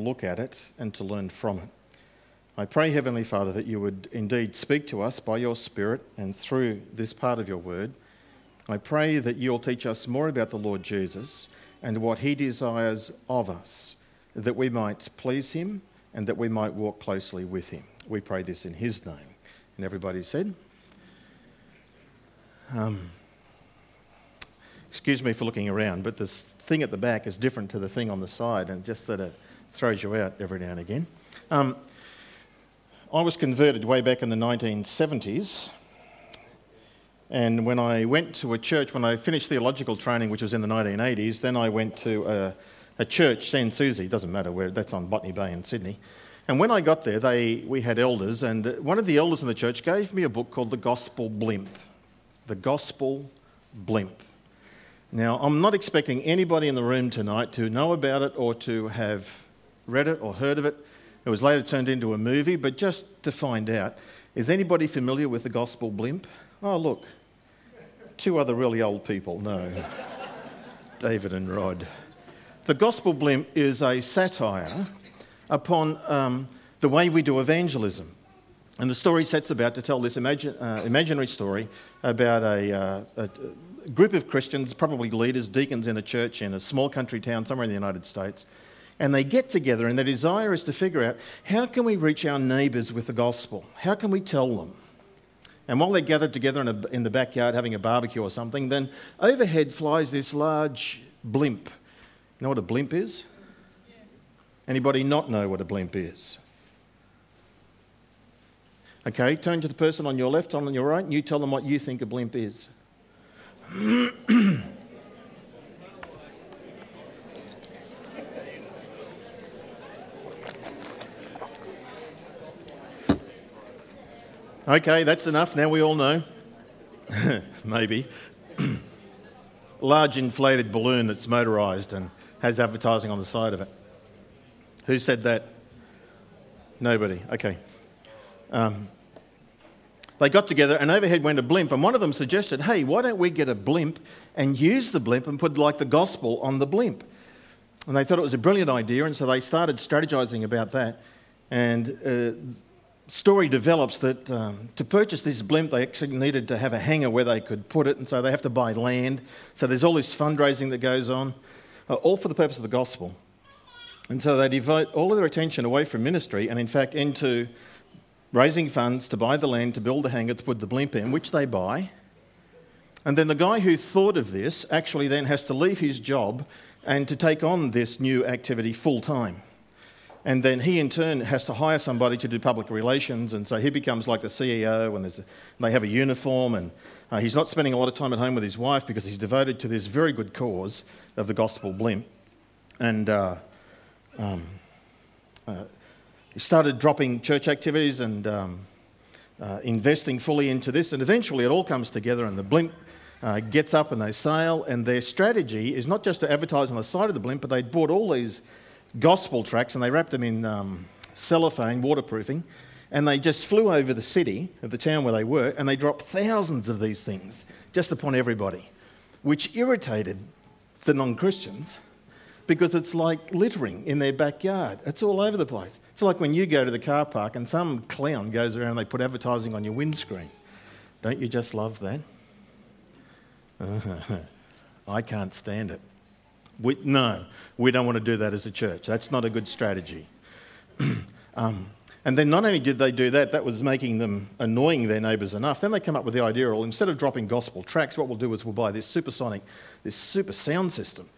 look at it and to learn from it. I pray, Heavenly Father, that you would indeed speak to us by your Spirit and through this part of your word. I pray that you'll teach us more about the Lord Jesus and what he desires of us, that we might please him and that we might walk closely with him. We pray this in his name. And everybody said, um, Excuse me for looking around, but this thing at the back is different to the thing on the side and just sort of throws you out every now and again. Um, I was converted way back in the 1970s. And when I went to a church, when I finished theological training, which was in the 1980s, then I went to a, a church, Sans Souci, doesn't matter where, that's on Botany Bay in Sydney. And when I got there, they, we had elders, and one of the elders in the church gave me a book called The Gospel Blimp. The Gospel Blimp. Now, I'm not expecting anybody in the room tonight to know about it or to have read it or heard of it. It was later turned into a movie, but just to find out, is anybody familiar with the Gospel Blimp? Oh, look, two other really old people. No, David and Rod. The Gospel Blimp is a satire upon um, the way we do evangelism. And the story sets about to tell this imagine, uh, imaginary story about a, uh, a, group of Christians, probably leaders, deacons in a church in a small country town somewhere in the United States, and they get together and their desire is to figure out how can we reach our neighbours with the gospel? How can we tell them? And while they're gathered together in, a, in the backyard having a barbecue or something, then overhead flies this large blimp. You know what a blimp is? Anybody not know what a blimp is? Okay, turn to the person on your left, on your right, and you tell them what you think a blimp is. okay, that's enough. Now we all know. Maybe. Large inflated balloon that's motorised and has advertising on the side of it. Who said that? Nobody. Okay. Um, they got together and overhead went a blimp, and one of them suggested, hey, why don't we get a blimp and use the blimp and put like the gospel on the blimp? And they thought it was a brilliant idea, and so they started strategizing about that. And uh, story develops that um, to purchase this blimp, they actually needed to have a hangar where they could put it, and so they have to buy land. So there's all this fundraising that goes on, uh, all for the purpose of the gospel. And so they devote all of their attention away from ministry and, in fact, into raising funds to buy the land to build a hangar to put the blimp in, which they buy. And then the guy who thought of this actually then has to leave his job and to take on this new activity full time. And then he in turn has to hire somebody to do public relations, and so he becomes like the CEO, and, a, and they have a uniform, and uh, he's not spending a lot of time at home with his wife because he's devoted to this very good cause of the gospel blimp. And uh, um, uh, he started dropping church activities and um, uh, investing fully into this, and eventually it all comes together, and the blimp uh, gets up and they sail. And their strategy is not just to advertise on the side of the blimp, but they bought all these gospel tracts and they wrapped them in um, cellophane, waterproofing, and they just flew over the city of the town where they were, and they dropped thousands of these things just upon everybody, which irritated the non Christians because it's like littering in their backyard. It's all over the place. It's like when you go to the car park and some clown goes around and they put advertising on your windscreen. Don't you just love that? I can't stand it. We, no, we don't want to do that as a church. That's not a good strategy. um, and then not only did they do that, that was making them annoying their neighbours enough. Then they come up with the idea, well, instead of dropping gospel tracts, what we'll do is we'll buy this supersonic, this super sound system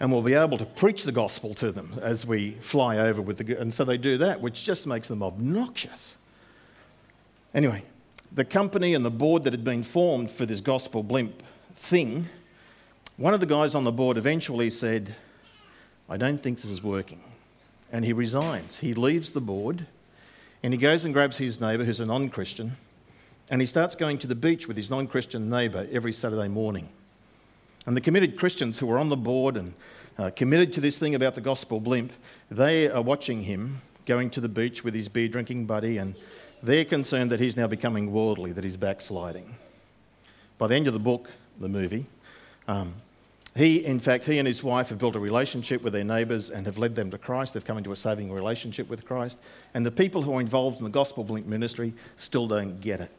and we'll be able to preach the gospel to them as we fly over with the and so they do that which just makes them obnoxious anyway the company and the board that had been formed for this gospel blimp thing one of the guys on the board eventually said i don't think this is working. And he resigns. He leaves the board and he goes and grabs his neighbour who's a non-christian and he starts going to the beach with his non-christian neighbour every saturday morning. And the committed Christians who are on the board and uh, committed to this thing about the gospel blimp, they are watching him going to the beach with his beer drinking buddy, and they're concerned that he's now becoming worldly, that he's backsliding. By the end of the book, the movie, um, He, in fact, he and his wife have built a relationship with their neighbours and have led them to Christ. They've come into a saving relationship with Christ. And the people who are involved in the Gospel Blimp ministry still don't get it.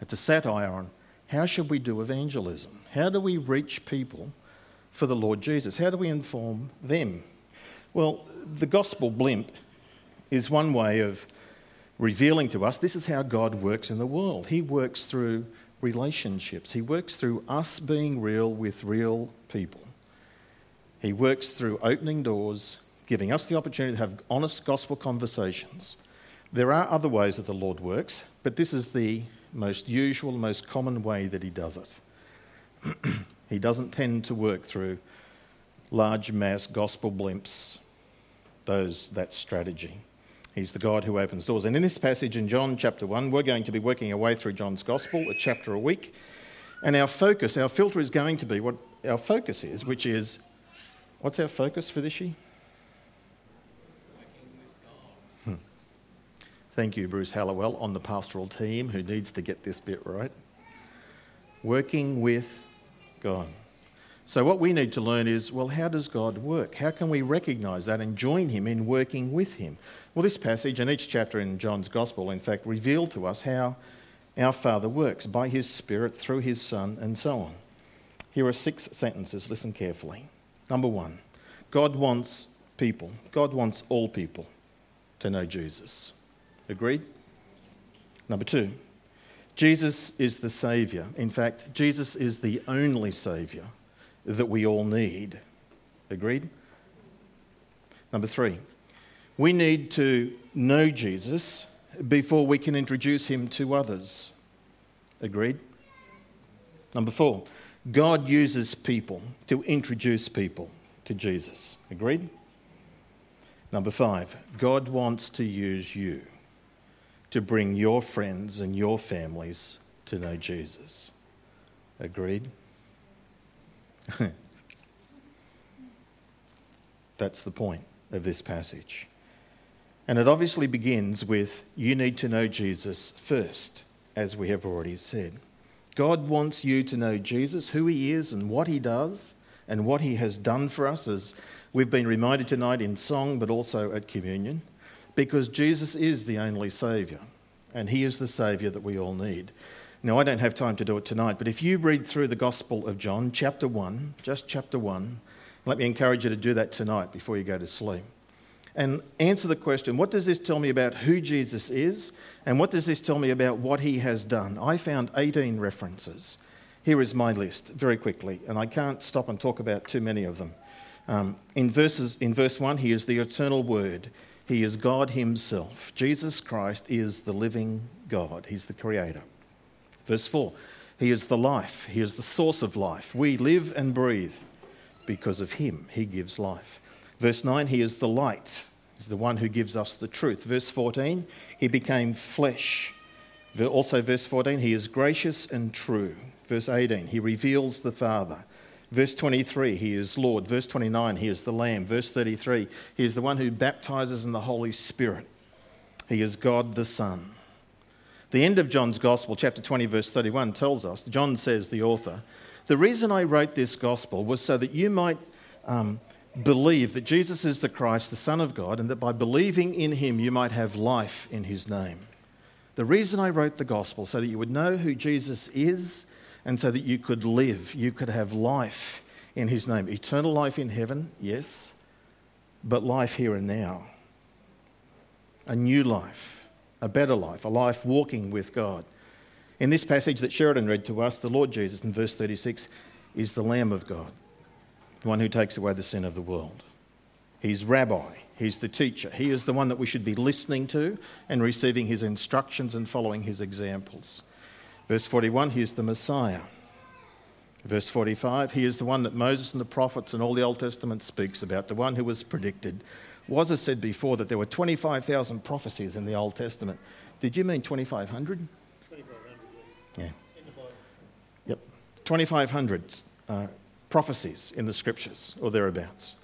It's a satire on how should we do evangelism? How do we reach people for the Lord Jesus? How do we inform them? Well, the Gospel Blimp is one way of revealing to us this is how God works in the world. He works through relationships, He works through us being real with real people. He works through opening doors, giving us the opportunity to have honest gospel conversations. There are other ways that the Lord works, but this is the most usual, most common way that He does it. he doesn't tend to work through large mass gospel blimps, those, that strategy. He's the God who opens doors. And in this passage in John chapter 1, we're going to be working our way through John's Gospel, a chapter a week. And our focus, our filter is going to be what our focus is, which is what's our focus for this year? Hmm. Thank you, Bruce Hallowell, on the pastoral team who needs to get this bit right. Working with God. So, what we need to learn is well, how does God work? How can we recognize that and join Him in working with Him? Well, this passage and each chapter in John's Gospel, in fact, reveal to us how our Father works by His Spirit, through His Son, and so on. Here are six sentences. Listen carefully. Number one God wants people, God wants all people to know Jesus. Agreed? Number two, Jesus is the Saviour. In fact, Jesus is the only Saviour that we all need. Agreed? Number three, we need to know Jesus before we can introduce him to others. Agreed? Number four, God uses people to introduce people to Jesus. Agreed? Number five, God wants to use you to bring your friends and your families to know Jesus. Agreed? That's the point of this passage. And it obviously begins with you need to know Jesus first, as we have already said. God wants you to know Jesus, who he is and what he does and what he has done for us, as we've been reminded tonight in song but also at communion, because Jesus is the only Saviour and he is the Saviour that we all need. Now, I don't have time to do it tonight, but if you read through the Gospel of John, chapter 1, just chapter 1, let me encourage you to do that tonight before you go to sleep and answer the question what does this tell me about who Jesus is? And what does this tell me about what he has done? I found 18 references. Here is my list very quickly, and I can't stop and talk about too many of them. Um, in, verses, in verse 1, he is the eternal word. He is God himself. Jesus Christ is the living God, he's the creator. Verse 4, he is the life, he is the source of life. We live and breathe because of him, he gives life. Verse 9, he is the light. He's the one who gives us the truth. Verse 14, he became flesh. Also, verse 14, he is gracious and true. Verse 18, he reveals the Father. Verse 23, he is Lord. Verse 29, he is the Lamb. Verse 33, he is the one who baptizes in the Holy Spirit. He is God the Son. The end of John's Gospel, chapter 20, verse 31, tells us John says, the author, the reason I wrote this Gospel was so that you might um, believe that Jesus is the Christ, the Son of God, and that by believing in him you might have life in his name. The reason I wrote the gospel, so that you would know who Jesus is and so that you could live, you could have life in his name. Eternal life in heaven, yes, but life here and now. A new life, a better life, a life walking with God. In this passage that Sheridan read to us, the Lord Jesus in verse 36 is the Lamb of God the one who takes away the sin of the world. He's rabbi, he's the teacher. He is the one that we should be listening to and receiving his instructions and following his examples. Verse 41, he is the Messiah. Verse 45, he is the one that Moses and the prophets and all the Old Testament speaks about, the one who was predicted. Was it said before that there were 25,000 prophecies in the Old Testament? Did you mean 2,500? 2,500, yeah. yeah. Yep. 2,500. Uh, prophecies in the scriptures or thereabouts.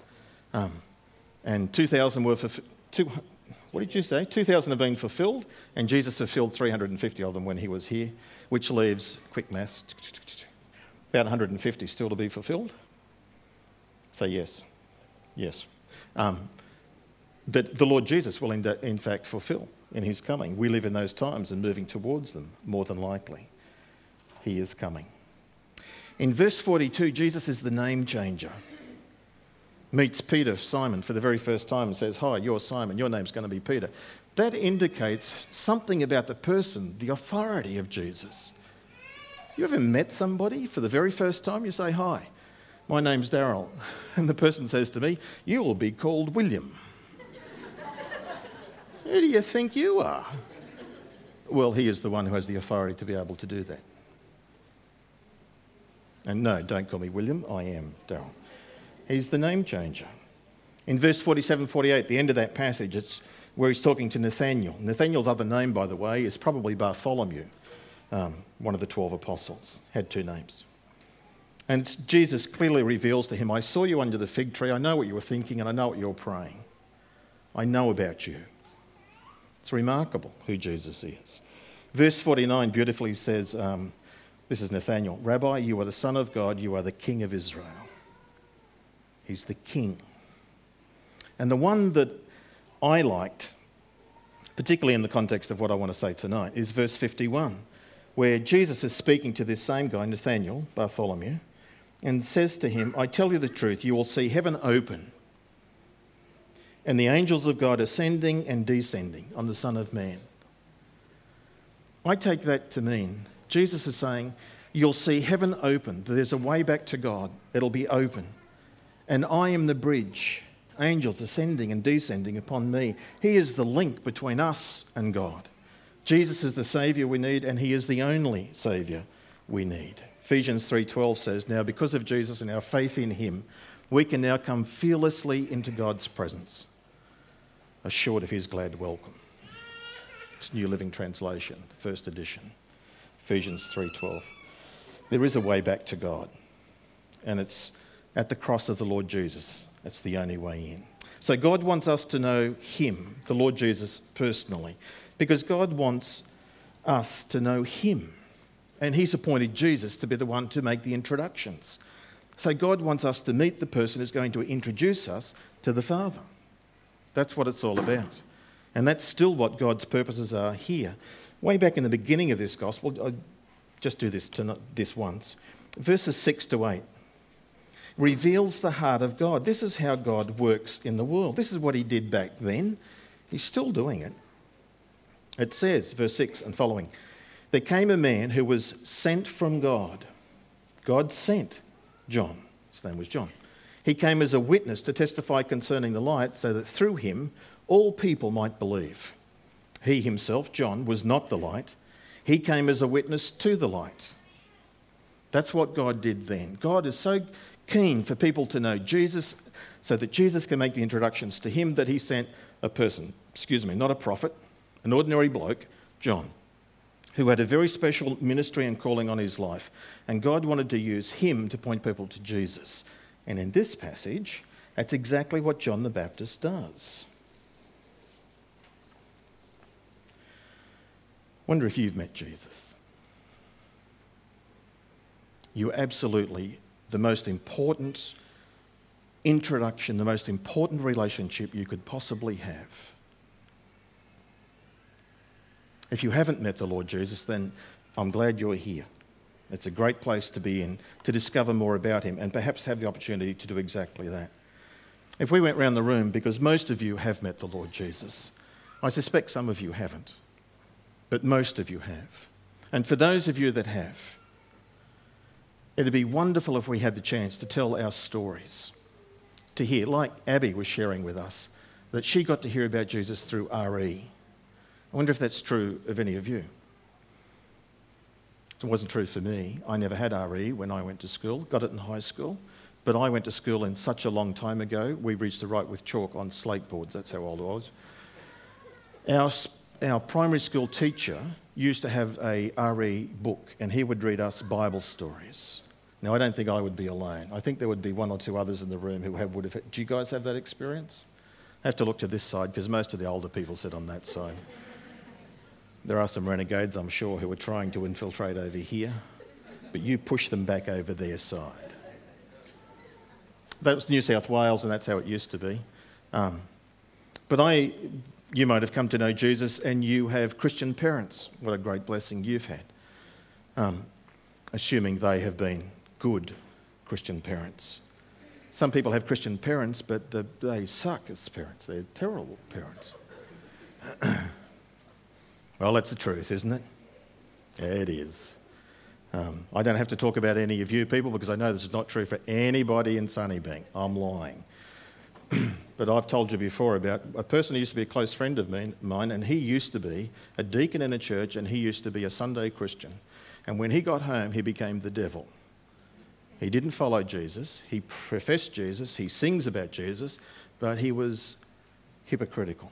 Um, and 2,000 were fulfilled. What did you say? 2,000 have been fulfilled, and Jesus fulfilled 350 of them when he was here, which leaves, quick maths, about 150 still to be fulfilled. Say yes. Yes. Um, that the Lord Jesus will in, fact fulfill in his coming. We live in those times and moving towards them, more than likely. He is coming. In verse 42, Jesus is the name changer. Meets Peter, Simon, for the very first time and says, Hi, you're Simon, your name's going to be Peter. That indicates something about the person, the authority of Jesus. You ever met somebody for the very first time? You say, Hi, my name's Daryl. And the person says to me, You will be called William. Who do you think you are? Well, he is the one who has the authority to be able to do that. And no, don't call me William, I am Daryl. He's the name changer. In verse 47 48, the end of that passage, it's where he's talking to Nathaniel. Nathaniel's other name, by the way, is probably Bartholomew, um, one of the 12 apostles, had two names. And Jesus clearly reveals to him, I saw you under the fig tree, I know what you were thinking, and I know what you're praying. I know about you. It's remarkable who Jesus is. Verse 49 beautifully says, um, This is Nathaniel, Rabbi, you are the Son of God, you are the King of Israel. He's the King. And the one that I liked, particularly in the context of what I want to say tonight, is verse 51, where Jesus is speaking to this same guy, Nathaniel, Bartholomew, and says to him, I tell you the truth, you will see heaven open and the angels of God ascending and descending on the Son of Man. I take that to mean Jesus is saying, You'll see heaven open. There's a way back to God. It'll be open. And I am the bridge, angels ascending and descending upon me. He is the link between us and God. Jesus is the Saviour we need, and He is the only Saviour we need. Ephesians 3:12 says, "Now because of Jesus and our faith in him, we can now come fearlessly into God's presence." Assured of his glad welcome. It's New Living Translation, first edition, Ephesians 3:12. There is a way back to God, and it's at the cross of the Lord Jesus. It's the only way in. So God wants us to know him, the Lord Jesus personally, because God wants us to know him. And he's appointed Jesus to be the one to make the introductions. So God wants us to meet the person who's going to introduce us to the Father. That's what it's all about. And that's still what God's purposes are here. Way back in the beginning of this gospel, I'll just do this, to, this once. Verses 6 to 8 reveals the heart of God. This is how God works in the world. This is what he did back then. He's still doing it. It says, verse 6 and following, there came a man who was sent from God. God sent John. His name was John. He came as a witness to testify concerning the light, so that through him all people might believe. He himself, John, was not the light. He came as a witness to the light. That's what God did then. God is so keen for people to know Jesus so that Jesus can make the introductions to him that he sent a person, excuse me, not a prophet, an ordinary bloke, John, who had a very special ministry and calling on his life. And God wanted to use him to point people to Jesus. And in this passage, that's exactly what John the Baptist does. Wonder if you've met Jesus. You're absolutely the most important introduction, the most important relationship you could possibly have. If you haven't met the Lord Jesus, then I'm glad you're here. It's a great place to be in to discover more about him and perhaps have the opportunity to do exactly that. If we went round the room, because most of you have met the Lord Jesus, I suspect some of you haven't, but most of you have. And for those of you that have, it'd be wonderful if we had the chance to tell our stories, to hear, like Abby was sharing with us, that she got to hear about Jesus through RE. I wonder if that's true of any of you. It wasn't true for me. I never had RE when I went to school, got it in high school. But I went to school in such a long time ago, we reached to write with chalk on slate boards. That's how old I was. Our, our primary school teacher used to have a RE book, and he would read us Bible stories. Now, I don't think I would be alone. I think there would be one or two others in the room who have, would have. Do you guys have that experience? I have to look to this side because most of the older people sit on that side. There are some renegades, I'm sure, who are trying to infiltrate over here, but you push them back over their side. that was New South Wales, and that's how it used to be. Um, but I, you might have come to know Jesus, and you have Christian parents. What a great blessing you've had. Um, assuming they have been good Christian parents. Some people have Christian parents, but the, they suck as parents. They're terrible parents. well, that's the truth, isn't it? It is. Um, I don't have to talk about any of you people because I know this is not true for anybody in Sunnybank. I'm lying. but I've told you before about a person who used to be a close friend of mine, and he used to be a deacon in a church, and he used to be a Sunday Christian. And when he got home, he became the devil. He didn't follow Jesus, he professed Jesus, he sings about Jesus, but he was hypocritical.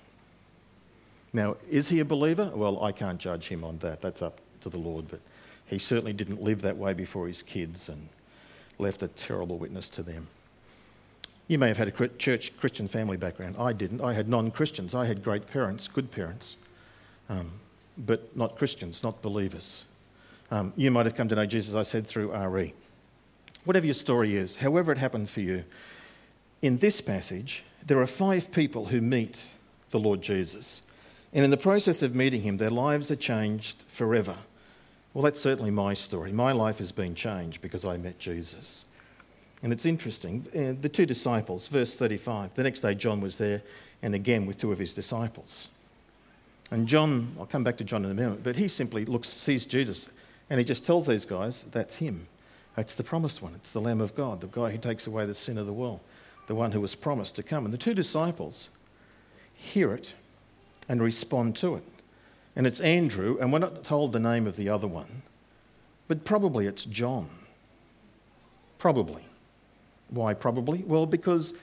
Now, is he a believer? Well, I can't judge him on that. That's up to the Lord. But he certainly didn't live that way before his kids and left a terrible witness to them. You may have had a church Christian family background. I didn't. I had non Christians. I had great parents, good parents, um, but not Christians, not believers. Um, you might have come to know Jesus, I said, through RE. Whatever your story is, however it happened for you, in this passage, there are five people who meet the Lord Jesus. And in the process of meeting him, their lives are changed forever. Well, that's certainly my story. My life has been changed because I met Jesus. And it's interesting. Uh, the two disciples, verse 35, the next day John was there and again with two of his disciples. And John, I'll come back to John in a minute, but he simply looks, sees Jesus and he just tells these guys, that's him. It's the promised one. It's the Lamb of God, the guy who takes away the sin of the world, the one who was promised to come. And the two disciples hear it and respond to it. And it's Andrew, and we're not told the name of the other one, but probably it's John. Probably. Why probably? Well, because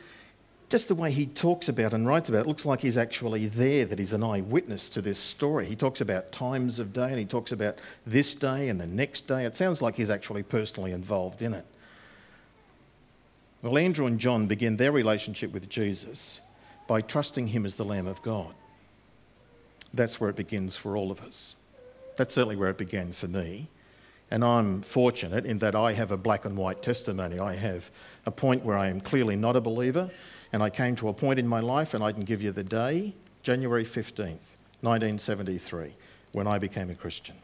just the way he talks about and writes about it looks like he's actually there, that he's an eyewitness to this story. He talks about times of day and he talks about this day and the next day. It sounds like he's actually personally involved in it. Well, Andrew and John begin their relationship with Jesus by trusting him as the Lamb of God that's where it begins for all of us. That's certainly where it began for me. And I'm fortunate in that I have a black and white testimony. I have a point where I am clearly not a believer, and I came to a point in my life, and I can give you the day, January 15th, 1973, when I became a Christian.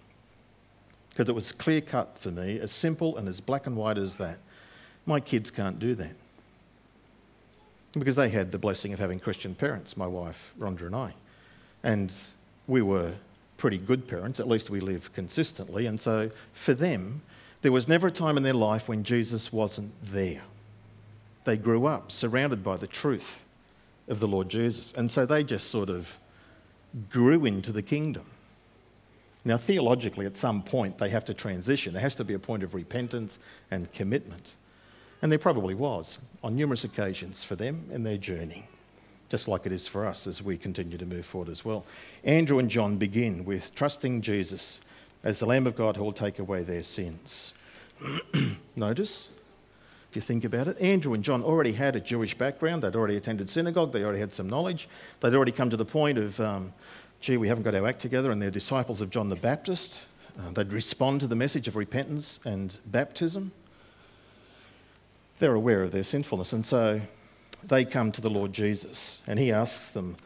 Because it was clear cut for me, as simple and as black and white as that. My kids can't do that. Because they had the blessing of having Christian parents, my wife, Rhonda, and I. And we were pretty good parents, at least we lived consistently. And so for them, there was never a time in their life when Jesus wasn't there. They grew up surrounded by the truth of the Lord Jesus. And so they just sort of grew into the kingdom. Now, theologically, at some point, they have to transition. There has to be a point of repentance and commitment. And there probably was on numerous occasions for them in their journey just like it is for us as we continue to move forward as well. Andrew and John begin with trusting Jesus as the Lamb of God who will take away their sins. Notice, if you think about it, Andrew and John already had a Jewish background. They'd already attended synagogue. They already had some knowledge. They'd already come to the point of, um, gee, we haven't got our act together, and they're disciples of John the Baptist. Uh, they'd respond to the message of repentance and baptism. They're aware of their sinfulness, and so they come to the Lord Jesus and he asks them,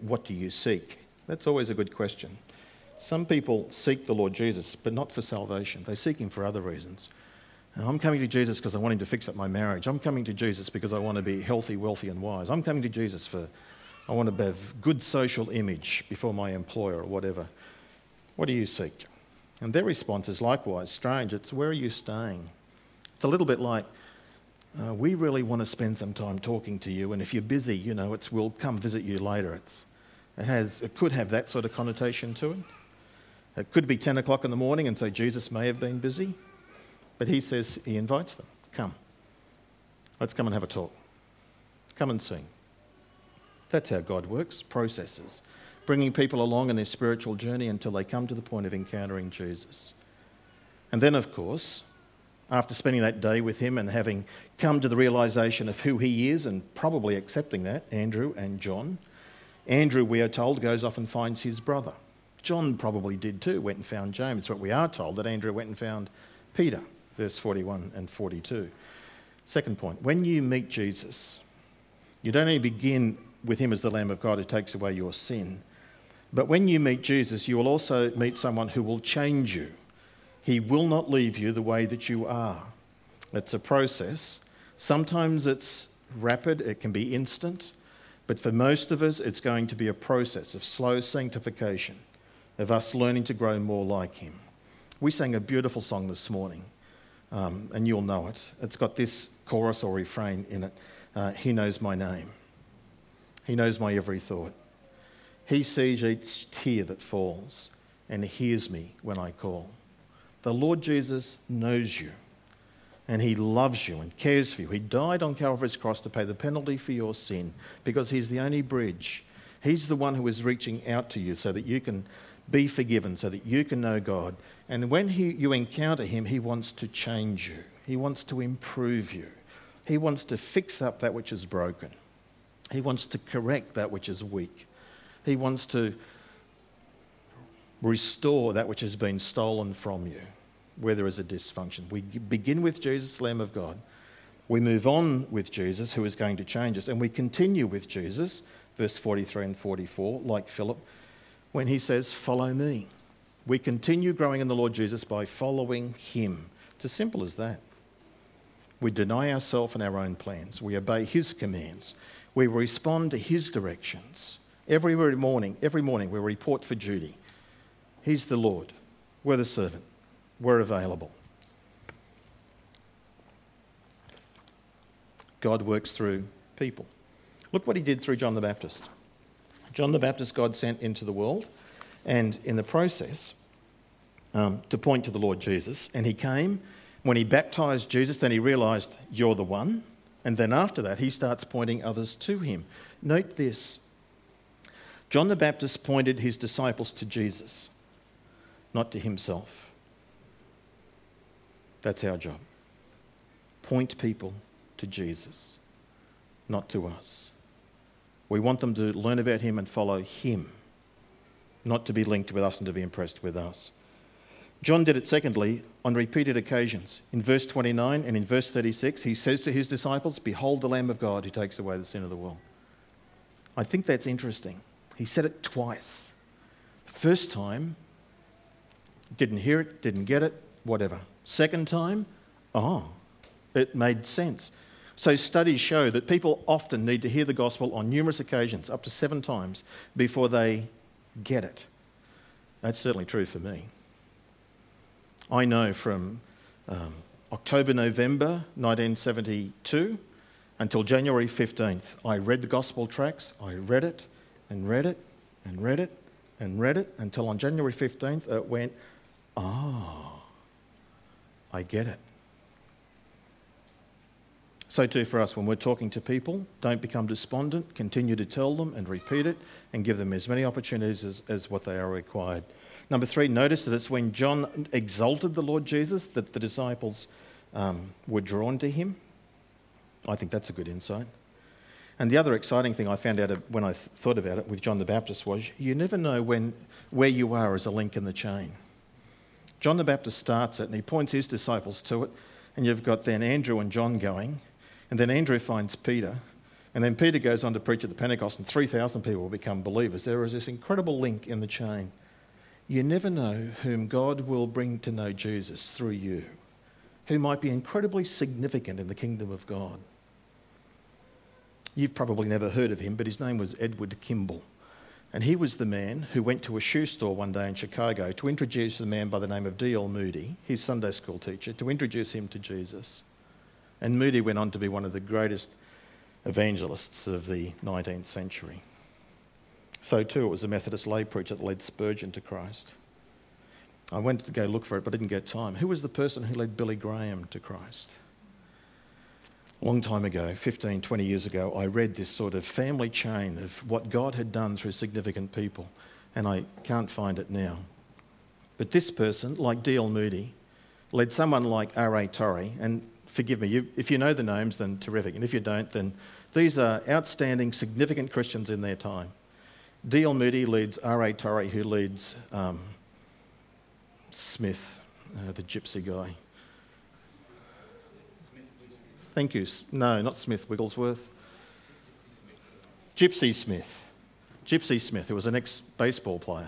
What do you seek? That's always a good question. Some people seek the Lord Jesus, but not for salvation. They seek him for other reasons. I'm coming to Jesus because I want him to fix up my marriage. I'm coming to Jesus because I want to be healthy, wealthy, and wise. I'm coming to Jesus for I want to have good social image before my employer or whatever. What do you seek? And their response is likewise strange. It's where are you staying? It's a little bit like uh, we really want to spend some time talking to you, and if you're busy, you know, it's we'll come visit you later. It's, it, has, it could have that sort of connotation to it. It could be 10 o'clock in the morning and say Jesus may have been busy, but he says he invites them. Come. Let's come and have a talk. Come and sing. That's how God works, processes, bringing people along in their spiritual journey until they come to the point of encountering Jesus. And then, of course, after spending that day with him and having come to the realization of who he is and probably accepting that, Andrew and John, Andrew, we are told, goes off and finds his brother. John probably did too, went and found James, but we are told that Andrew went and found Peter, verse 41 and 42. Second point when you meet Jesus, you don't only begin with him as the Lamb of God who takes away your sin, but when you meet Jesus, you will also meet someone who will change you. He will not leave you the way that you are. It's a process. Sometimes it's rapid, it can be instant, but for most of us, it's going to be a process of slow sanctification, of us learning to grow more like Him. We sang a beautiful song this morning, um, and you'll know it. It's got this chorus or refrain in it uh, He knows my name, He knows my every thought. He sees each tear that falls and hears me when I call. The Lord Jesus knows you and he loves you and cares for you. He died on Calvary's cross to pay the penalty for your sin because he's the only bridge. He's the one who is reaching out to you so that you can be forgiven, so that you can know God. And when he, you encounter him, he wants to change you, he wants to improve you, he wants to fix up that which is broken, he wants to correct that which is weak, he wants to restore that which has been stolen from you where there is a dysfunction. We begin with Jesus, Lamb of God. We move on with Jesus, who is going to change us. And we continue with Jesus, verse 43 and 44, like Philip, when he says, Follow me. We continue growing in the Lord Jesus by following him. It's as simple as that. We deny ourselves and our own plans. We obey his commands. We respond to his directions. Every morning, every morning we report for duty. He's the Lord. We're the servant We're available. God works through people. Look what he did through John the Baptist. John the Baptist, God sent into the world, and in the process, um, to point to the Lord Jesus. And he came, when he baptized Jesus, then he realized, You're the one. And then after that, he starts pointing others to him. Note this John the Baptist pointed his disciples to Jesus, not to himself. That's our job. Point people to Jesus, not to us. We want them to learn about him and follow him, not to be linked with us and to be impressed with us. John did it, secondly, on repeated occasions. In verse 29 and in verse 36, he says to his disciples, Behold the Lamb of God who takes away the sin of the world. I think that's interesting. He said it twice. First time, didn't hear it, didn't get it, whatever. Second time, oh, it made sense. So, studies show that people often need to hear the gospel on numerous occasions, up to seven times, before they get it. That's certainly true for me. I know from um, October, November 1972 until January 15th, I read the gospel tracts, I read it and read it and read it and read it until on January 15th it went, ah. I get it. So, too, for us, when we're talking to people, don't become despondent. Continue to tell them and repeat it and give them as many opportunities as, as what they are required. Number three, notice that it's when John exalted the Lord Jesus that the disciples um, were drawn to him. I think that's a good insight. And the other exciting thing I found out when I thought about it with John the Baptist was you never know when, where you are as a link in the chain. John the Baptist starts it and he points his disciples to it. And you've got then Andrew and John going. And then Andrew finds Peter. And then Peter goes on to preach at the Pentecost, and 3,000 people become believers. There is this incredible link in the chain. You never know whom God will bring to know Jesus through you, who might be incredibly significant in the kingdom of God. You've probably never heard of him, but his name was Edward Kimball. And he was the man who went to a shoe store one day in Chicago to introduce a man by the name of D.L. Moody, his Sunday school teacher, to introduce him to Jesus. And Moody went on to be one of the greatest evangelists of the 19th century. So, too, it was a Methodist lay preacher that led Spurgeon to Christ. I went to go look for it, but I didn't get time. Who was the person who led Billy Graham to Christ? A long time ago, 15, 20 years ago, I read this sort of family chain of what God had done through significant people, and I can't find it now. But this person, like D.L. Moody, led someone like R.A. Torrey, and forgive me, you, if you know the names, then terrific, and if you don't, then these are outstanding, significant Christians in their time. D.L. Moody leads R.A. Torrey, who leads um, Smith, uh, the gypsy guy. Thank you. No, not Smith Wigglesworth. Gypsy Smith. Gypsy Smith, who was an ex baseball player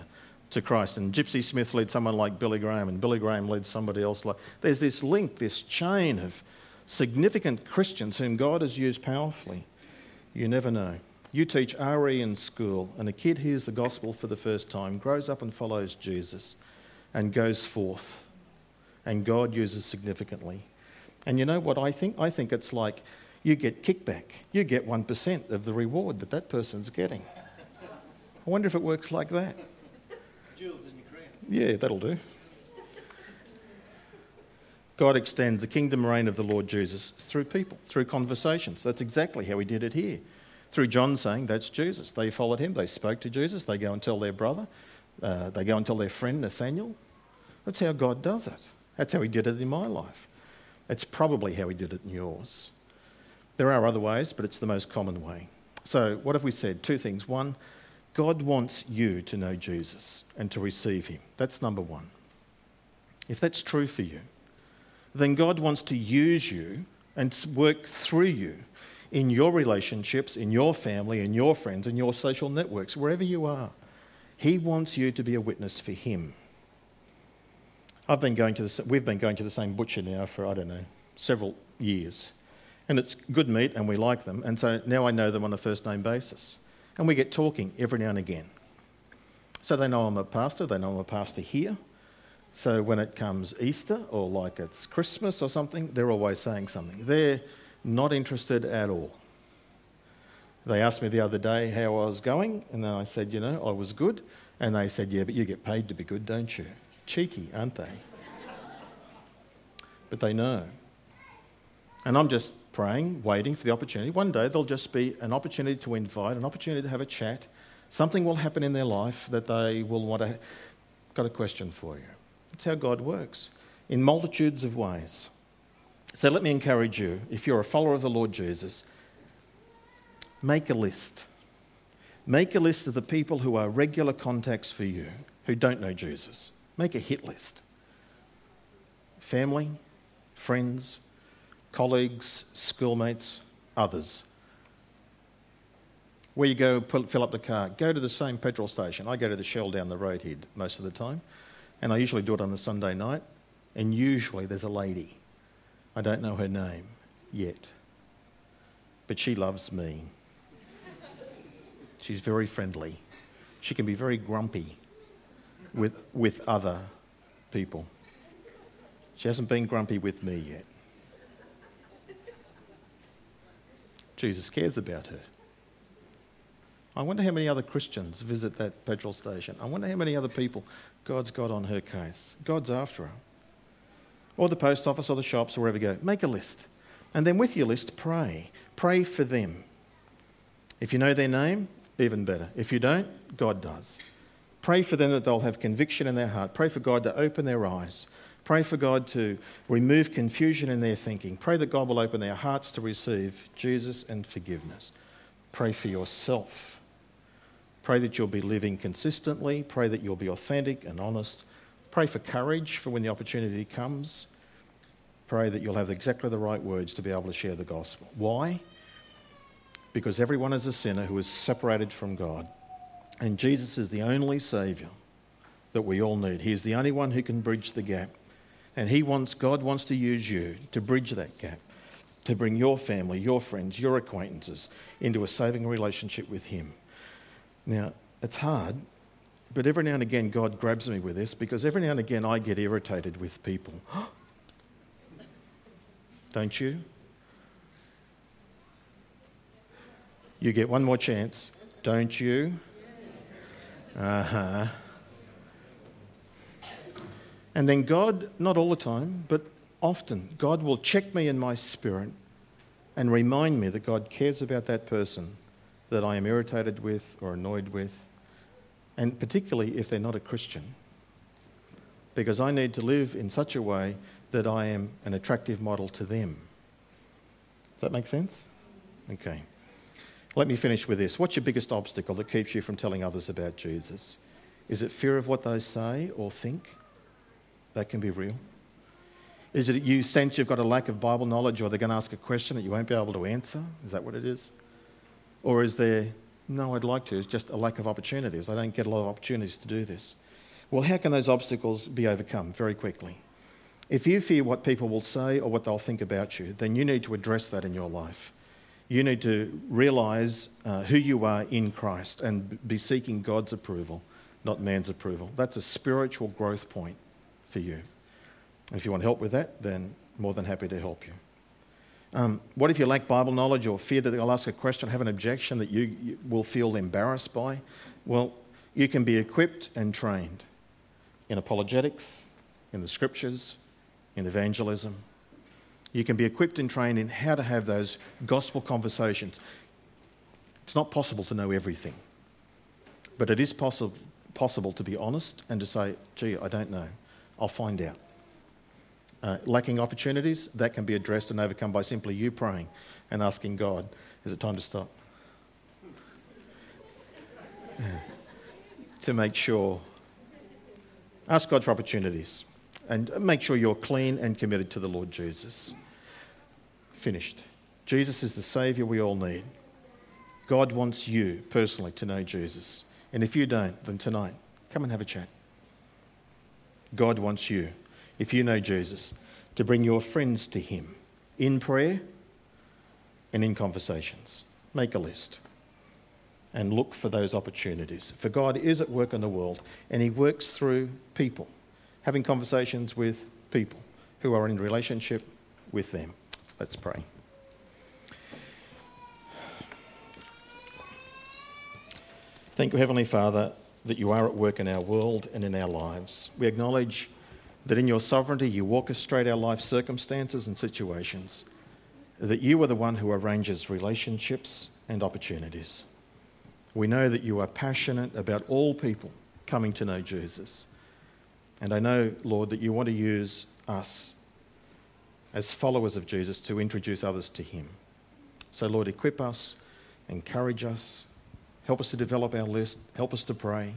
to Christ. And Gypsy Smith led someone like Billy Graham, and Billy Graham led somebody else. Like there's this link, this chain of significant Christians whom God has used powerfully. You never know. You teach RE in school, and a kid hears the gospel for the first time, grows up and follows Jesus, and goes forth. And God uses significantly. And you know what I think? I think it's like you get kickback. You get 1% of the reward that that person's getting. I wonder if it works like that. Jewels in your crown. Yeah, that'll do. God extends the kingdom reign of the Lord Jesus through people, through conversations. That's exactly how he did it here. Through John saying, That's Jesus. They followed him, they spoke to Jesus, they go and tell their brother, uh, they go and tell their friend Nathaniel. That's how God does it. That's how he did it in my life. It's probably how he did it in yours. There are other ways, but it's the most common way. So, what have we said? Two things. One, God wants you to know Jesus and to receive him. That's number one. If that's true for you, then God wants to use you and work through you in your relationships, in your family, in your friends, in your social networks, wherever you are. He wants you to be a witness for him. I've been going to the, we've been going to the same butcher now for, I don't know, several years. And it's good meat and we like them. And so now I know them on a first name basis. And we get talking every now and again. So they know I'm a pastor, they know I'm a pastor here. So when it comes Easter or like it's Christmas or something, they're always saying something. They're not interested at all. They asked me the other day how I was going, and then I said, you know, I was good. And they said, yeah, but you get paid to be good, don't you? Cheeky, aren't they? but they know. And I'm just praying, waiting for the opportunity. One day there'll just be an opportunity to invite, an opportunity to have a chat. Something will happen in their life that they will want to. Got a question for you. That's how God works in multitudes of ways. So let me encourage you if you're a follower of the Lord Jesus, make a list. Make a list of the people who are regular contacts for you who don't know Jesus. Make a hit list. Family, friends, colleagues, schoolmates, others. Where you go, pull, fill up the car, go to the same petrol station. I go to the Shell down the road here most of the time, and I usually do it on a Sunday night, and usually there's a lady. I don't know her name yet, but she loves me. She's very friendly. She can be very grumpy with, with other people. She hasn't been grumpy with me yet. Jesus cares about her. I wonder how many other Christians visit that petrol station. I wonder how many other people God's got on her case. God's after her. Or the post office or the shops or wherever you go. Make a list. And then with your list, pray. Pray for them. If you know their name, even better. If you don't, God does. Pray for them that they'll have conviction in their heart. Pray for God to open their eyes. Pray for God to remove confusion in their thinking. Pray that God will open their hearts to receive Jesus and forgiveness. Pray for yourself. Pray that you'll be living consistently. Pray that you'll be authentic and honest. Pray for courage for when the opportunity comes. Pray that you'll have exactly the right words to be able to share the gospel. Why? Because everyone is a sinner who is separated from God. And Jesus is the only Saviour that we all need. He is the only one who can bridge the gap. And he wants, God wants to use you to bridge that gap, to bring your family, your friends, your acquaintances into a saving relationship with Him. Now, it's hard, but every now and again God grabs me with this because every now and again I get irritated with people. Don't you? You get one more chance, don't you? Uh huh. And then God, not all the time, but often, God will check me in my spirit and remind me that God cares about that person that I am irritated with or annoyed with, and particularly if they're not a Christian. Because I need to live in such a way that I am an attractive model to them. Does that make sense? Okay. Let me finish with this. What's your biggest obstacle that keeps you from telling others about Jesus? Is it fear of what they say or think? That can be real. Is it you sense you've got a lack of Bible knowledge or they're going to ask a question that you won't be able to answer? Is that what it is? Or is there, no, I'd like to, it's just a lack of opportunities. I don't get a lot of opportunities to do this. Well, how can those obstacles be overcome very quickly? If you fear what people will say or what they'll think about you, then you need to address that in your life. You need to realize uh, who you are in Christ and be seeking God's approval, not man's approval. That's a spiritual growth point for you. If you want help with that, then more than happy to help you. Um, what if you lack Bible knowledge or fear that they'll ask a question, have an objection that you, you will feel embarrassed by? Well, you can be equipped and trained in apologetics, in the scriptures, in evangelism. You can be equipped and trained in how to have those gospel conversations. It's not possible to know everything, but it is possible, possible to be honest and to say, gee, I don't know. I'll find out. Uh, lacking opportunities, that can be addressed and overcome by simply you praying and asking God, is it time to stop? To make sure. Ask God for opportunities and make sure you're clean and committed to the Lord Jesus. Finished. Jesus is the Saviour we all need. God wants you personally to know Jesus. And if you don't, then tonight, come and have a chat. God wants you, if you know Jesus, to bring your friends to Him in prayer and in conversations. Make a list and look for those opportunities. For God is at work in the world and He works through people having conversations with people who are in relationship with them. Let's pray. Thank you, Heavenly Father, that you are at work in our world and in our lives. We acknowledge that in your sovereignty you orchestrate our life circumstances and situations, that you are the one who arranges relationships and opportunities. We know that you are passionate about all people coming to know Jesus. And I know, Lord, that you want to use us as followers of Jesus to introduce others to him. So, Lord, equip us, encourage us, help us to develop our list, help us to pray,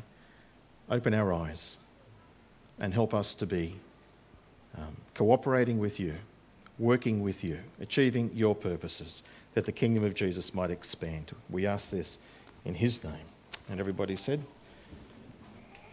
open our eyes, and help us to be um, cooperating with you, working with you, achieving your purposes, that the kingdom of Jesus might expand. We ask this in his name. And everybody said,